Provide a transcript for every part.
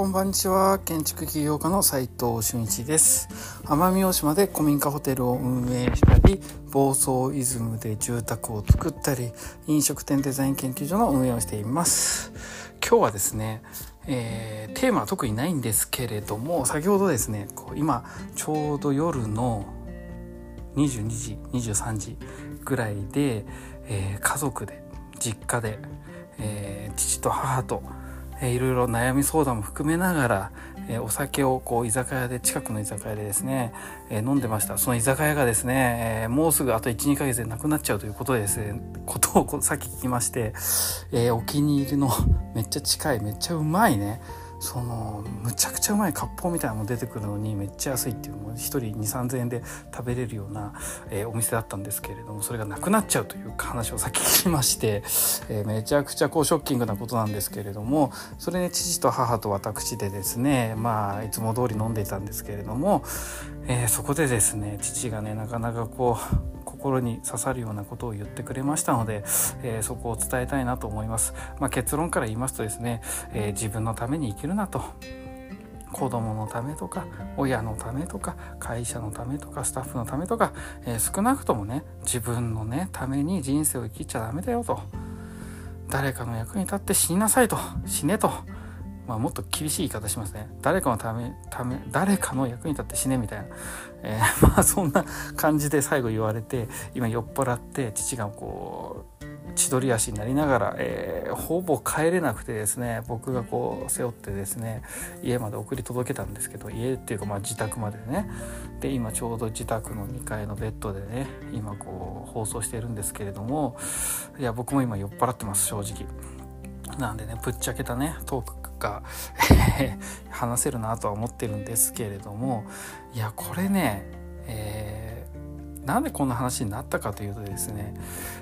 こんばんちは。建築起業家の斉藤俊一です。奄美大島で古民家ホテルを運営したり房総イズムで住宅を作ったり飲食店デザイン研究所の運営をしています。今日はですねえー、テーマは特にないんですけれども先ほどですねこう今ちょうど夜の22時23時ぐらいで、えー、家族で実家で、えー、父と母とえいろいろ悩み相談も含めながら、えお酒をこう居酒屋で近くの居酒屋でですね、え飲んでました。その居酒屋がですね、えもうすぐあと12ヶ月でなくなっちゃうということでですねことをさっき聞きまして、えお気に入りのめっちゃ近いめっちゃうまいねそのむちゃくちゃうまい割烹みたいなのも出てくるのにめっちゃ安いっていうのも1人2 3 0 0 0円で食べれるような、えー、お店だったんですけれどもそれがなくなっちゃうという話をさっき聞きまして、えー、めちゃくちゃこうショッキングなことなんですけれどもそれね父と母と私でですねまあいつも通り飲んでいたんですけれども、えー、そこでですね父がねなかなかこう心に刺さるようなことを言ってくれましたので、えー、そこを伝えたいなと思います。まあ、結論から言いますとですね、えー、自分のために生きるなと。子供のためとか親のためとか会社のためとかスタッフのためとか、えー、少なくともね自分のねために人生を生きちゃダメだよと誰かの役に立って死になさいと死ねとまあ、もっと厳しい言い方しますね。誰かのためため誰かの役に立って死ねみたいな、えー、まあそんな感じで最後言われて今酔っ払って父がこう千鳥足になりながら、えー、ほぼ帰れなくてですね。僕がこう背負ってですね家まで送り届けたんですけど家っていうかまあ自宅までね。で今ちょうど自宅の2階のベッドでね今こう放送してるんですけれどもいや僕も今酔っ払ってます正直。なんでねぶっちゃけたねトークか 話せるなとは思ってるんですけれどもいやこれね、えー、なんでこんな話になったかというとですね、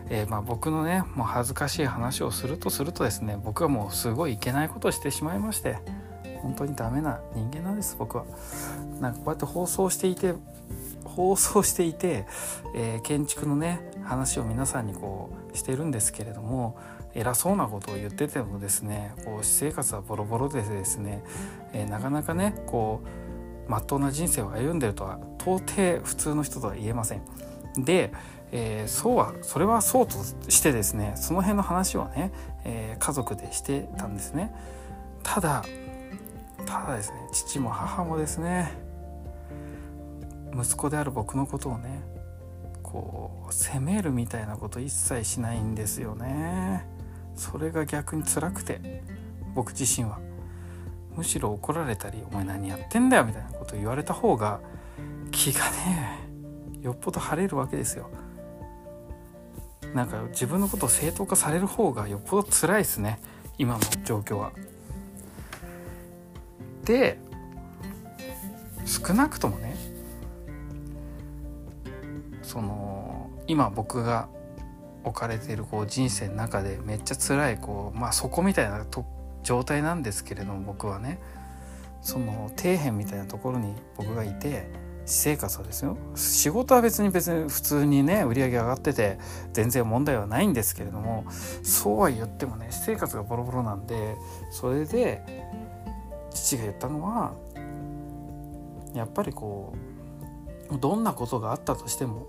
えー、まあ、僕のねもう恥ずかしい話をするとするとですね僕はもうすごいいけないことをしてしまいまして本当にダメな人間なんです僕は。なんかこうやって放送していて放送していて、えー、建築のね話を皆さんにこうしてるんですけれども偉そうなことを言っててもですねこう私生活はボロボロでですね、えー、なかなかねこうまっとうな人生を歩んでるとは到底普通の人とは言えません。で、えー、そうはそれはそうとしてですねその辺の話をね、えー、家族でしてたんですね。ただただですね父も母もですね息子である僕のことをねこう責めるみたいなこと一切しないんですよね。それが逆に辛くて僕自身はむしろ怒られたり「お前何やってんだよ」みたいなことを言われた方が気がねよっぽど晴れるわけですよ。なんか自分のことを正当化される方がよっぽど辛いですね今の状況は。で少なくともねその今僕が置かれているこう人生の中でめっちゃ辛いこうまあそこみたいなと状態なんですけれども僕はね。その底辺みたいなところに僕がいて私生活はですよ。仕事は別に別に普通にね売り上げ上がってて全然問題はないんですけれどもそうは言ってもね私生活がボロボロなんでそれで父が言ったのはやっぱりこうどんなことがあったとしても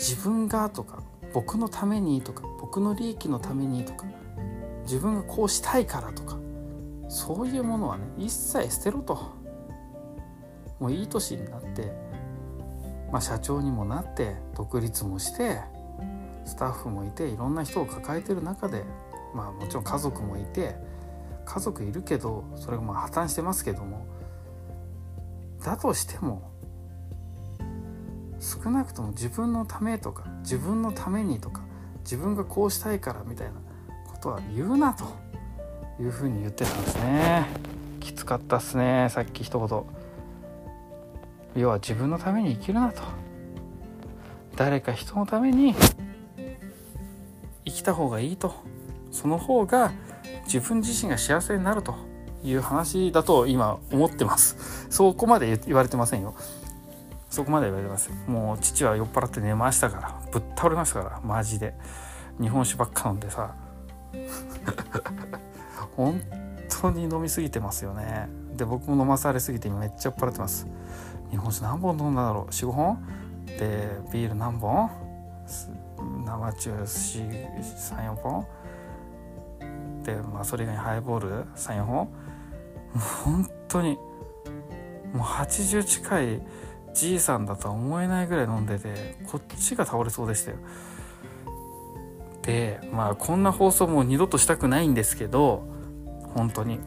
自分がとか僕のためにとか僕の利益のためにとか自分がこうしたいからとかそういうものはね一切捨てろと。もういい年になって、まあ、社長にもなって独立もしてスタッフもいていろんな人を抱えてる中でまあもちろん家族もいて家族いるけどそれがまあ破綻してますけどもだとしても少なくとも自分のためとか自分のためにとか自分がこうしたいからみたいなことは言うなというふうに言ってたんですね。きつかったっすねさっき一言。要は自分のために生きるなと。誰か人のために生きた方がいいと。その方が自分自身が幸せになるという話だと今思ってます。そこまで言われてませんよ。そこまで言われてます。もう父は酔っ払って寝ましたから。ぶっ倒れましたから。マジで。日本酒ばっか飲んでさ。本当に飲みすぎてますよね。で僕も飲まされすぎてめっちゃ酔っ払ってます。日本酒何本飲んだだろう？45本？でビール何本？生中34本？でまあそれ以外にハイボール？34本？もう本当に。もう80近いじいさんだとは思えないぐらい飲んでてこっちが倒れそうでしたよ。でまあこんな放送もう二度としたくないんですけど本当に。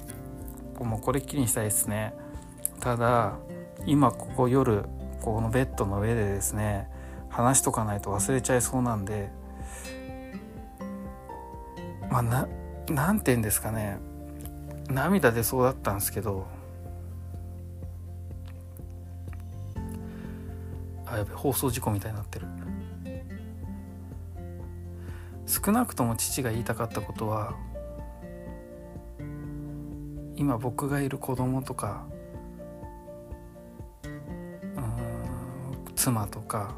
もうこれっきりにしたいですね。ただ今ここ夜このベッドの上でですね話しとかないと忘れちゃいそうなんでまあななんて言うんですかね。涙出そうだったんですけどあやべ放送事故みたいになってる。少なくとも父が言いたかったことは今僕がいる子供とか妻とか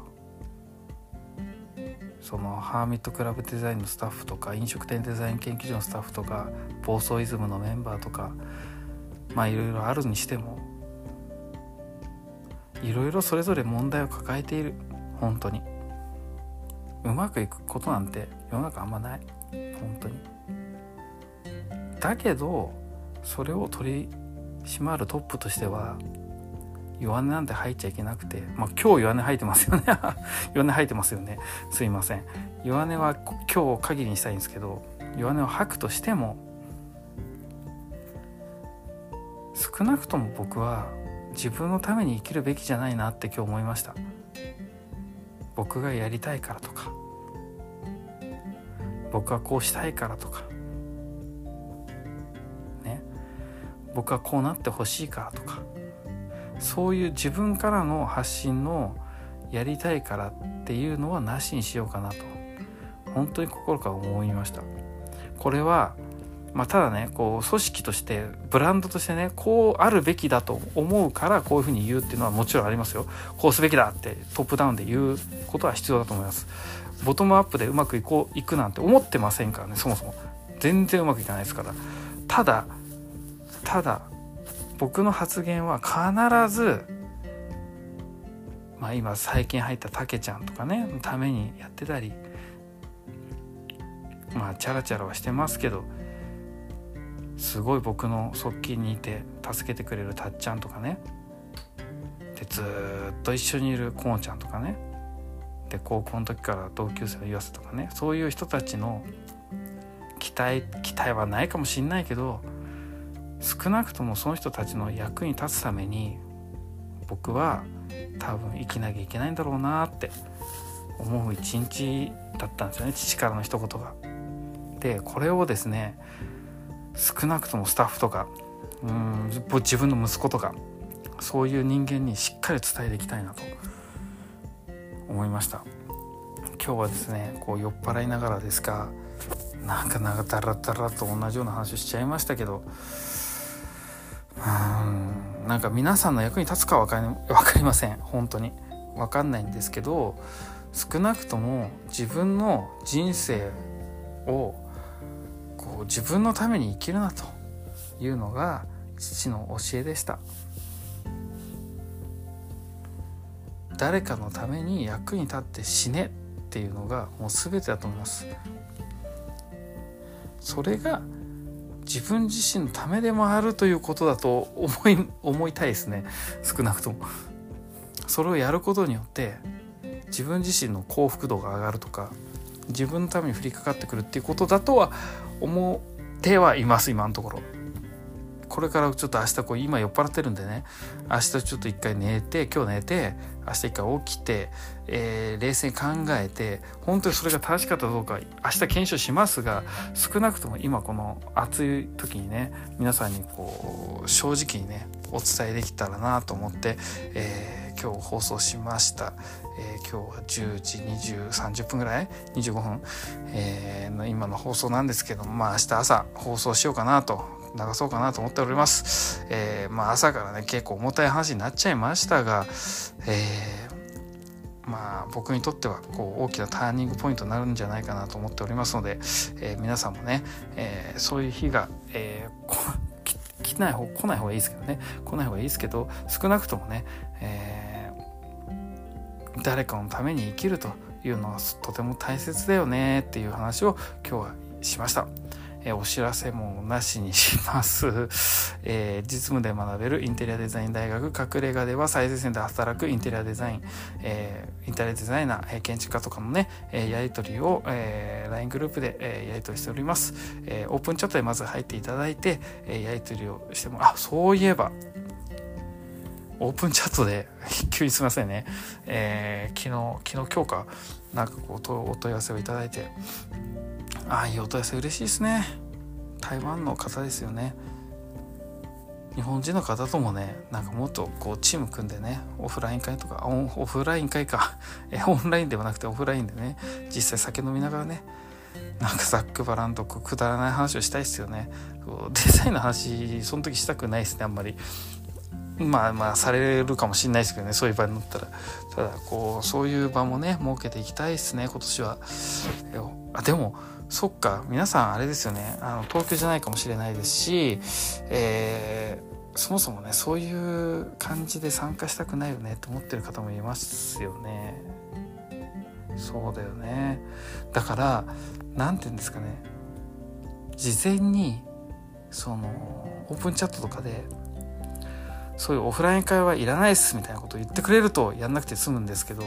そのハーミットクラブデザインのスタッフとか飲食店デザイン研究所のスタッフとか暴走イズムのメンバーとかまあいろいろあるにしてもいろいろそれぞれ問題を抱えている。本当に。うまくいくことなんて世の中あんまない。本当に。だけどそれを取り締まるトップとしては弱音なんて入っちゃいけなくてまあ今日弱音吐いてますよね。弱音吐いてますよね。すいません。弱音は今日限りにしたいんですけど弱音を吐くとしても少なくとも僕は自分のために生きるべきじゃないなって今日思いました。僕がやりたいからとか。僕はこうしたいからとか。ね。僕はこうなってほしいからとか。そういう自分からの発信のやりたいからっていうのはなしにしようかなと。本当に心から思いました。これはまあ、ただねこう組織としてブランドとしてねこうあるべきだと思うからこういうふうに言うっていうのはもちろんありますよ。こうすべきだってトップダウンで言うことは必要だと思います。ボトムアップでうまくいこういくなんて思ってませんからねそもそも。全然うまくいかないですから。ただただ僕の発言は必ずまあ今最近入ったたけちゃんとかねのためにやってたりまあチャラチャラはしてますけどすごい僕の側近にいて助けてくれるたっちゃんとかね。でずっと一緒にいるこうちゃんとかね。で高校の時から同級生の岩瀬とかね。そういう人たちの期待期待はないかもしんないけど少なくともその人たちの役に立つために僕は多分生きなきゃいけないんだろうなって思う一日だったんですよね。父からの一言が。でこれをですね少なくともスタッフとかうん自分の息子とかそういう人間にしっかり伝えていきたいなと思いました。今日はですねこう酔っ払いながらですがなんかなんかダラダラと同じような話しちゃいましたけどうんなんか皆さんの役に立つか分かり分かりません。本当に。分かんないんですけど少なくとも自分の人生をこう自分のために生きるなというのが父の教えでした。誰かのために役に立って死ねっていうのがもう全てだと思います。それが自分自身のためでもあるということだと思い 思いたいですね。少なくとも。それをやることによって自分自身の幸福度が上がるとか自分のために降りかかってくるっていうことだとは思ってはいます今のところ。これからちょっと明日こう今酔っ払ってるんでね。明日ちょっと一回寝て今日寝て明日一回起きて、えー、冷静に考えて本当にそれが正しかったかどうか明日検証しますが少なくとも今この暑い時にね皆さんにこう正直にねお伝えできたらなと思って、えー、今日放送しました、えー、今日は10時20、30分ぐらい？25分、えー、の今の放送なんですけどもまあ明日朝放送しようかなと流そうかなと思っております。えー、まあ朝からね結構重たい話になっちゃいましたが、えまあ僕にとってはこう大きなターニングポイントになるんじゃないかなと思っておりますので、え、皆さんもね、え、そういう日が、えー、来ない方来ない方がいいですけどね。来ない方がいいですけど少なくともね、えー、誰かのために生きるというのはとても大切だよねっていう話を今日はしました。えお知らせもなしにします、えー、実務で学べるインテリアデザイン大学隠れ家では最前線で働くインテリアデザイン、えー、インテリアデザイナー、え建築家とかのね、えやり取りを、え LINE グループで、えやり取りしております、えオープンチャットでまず入っていただいて、えやり取りをしてもあそういえばオープンチャットで 急にすみませんね、えー、昨日昨日今日かなんかこうお問い合わせをいただいて。ああいいお問い合わせ嬉しいですね。台湾の方ですよね。日本人の方ともねなんかもっとこうチーム組んでねオフライン会とかオフライン会か。えオンラインではなくてオフラインでね実際酒飲みながらねなんかざっくばらんとくだらない話をしたいですよね。デザインの話その時したくないですねあんまり。まあまあされるかもしれないですけどねそういう場になったら。ただこうそういう場もね設けていきたいですね今年は。あでもそっか皆さんあれですよね。あの東京じゃないかもしれないですし、えー、そもそもねそういう感じで参加したくないよねと思ってる方もいますよね。そうだよね。だから何て言うんですかね。事前にそのオープンチャットとかでそういうオフライン会はいらないっすみたいなことを言ってくれるとやんなくて済むんですけど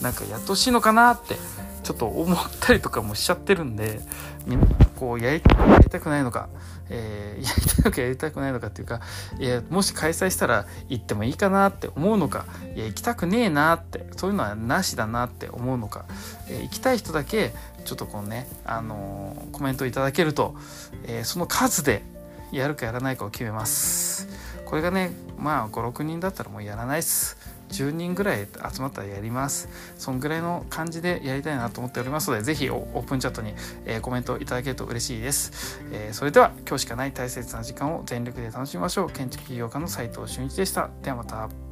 なんかやってほしいのかなってちょっと思ったりとかもしちゃってるんでみんなこうやりやりたくないのか、えー、やりたいのかやりたくないのかっていうかいやもし開催したら行ってもいいかなって思うのかいや行きたくねえなってそういうのはなしだなって思うのか、えー、行きたい人だけちょっとこうね、あのー、コメントいただけると、えその数でやるかやらないかを決めます。これがねまあ56人だったらもうやらないっす。10人ぐらい集まったらやります。そんぐらいの感じでやりたいなと思っておりますので是非オープンチャットに、えー、コメントいただけると嬉しいです、えー、それでは今日しかない大切な時間を全力で楽しみましょう。建築起業家の斉藤俊一でした。ではまた。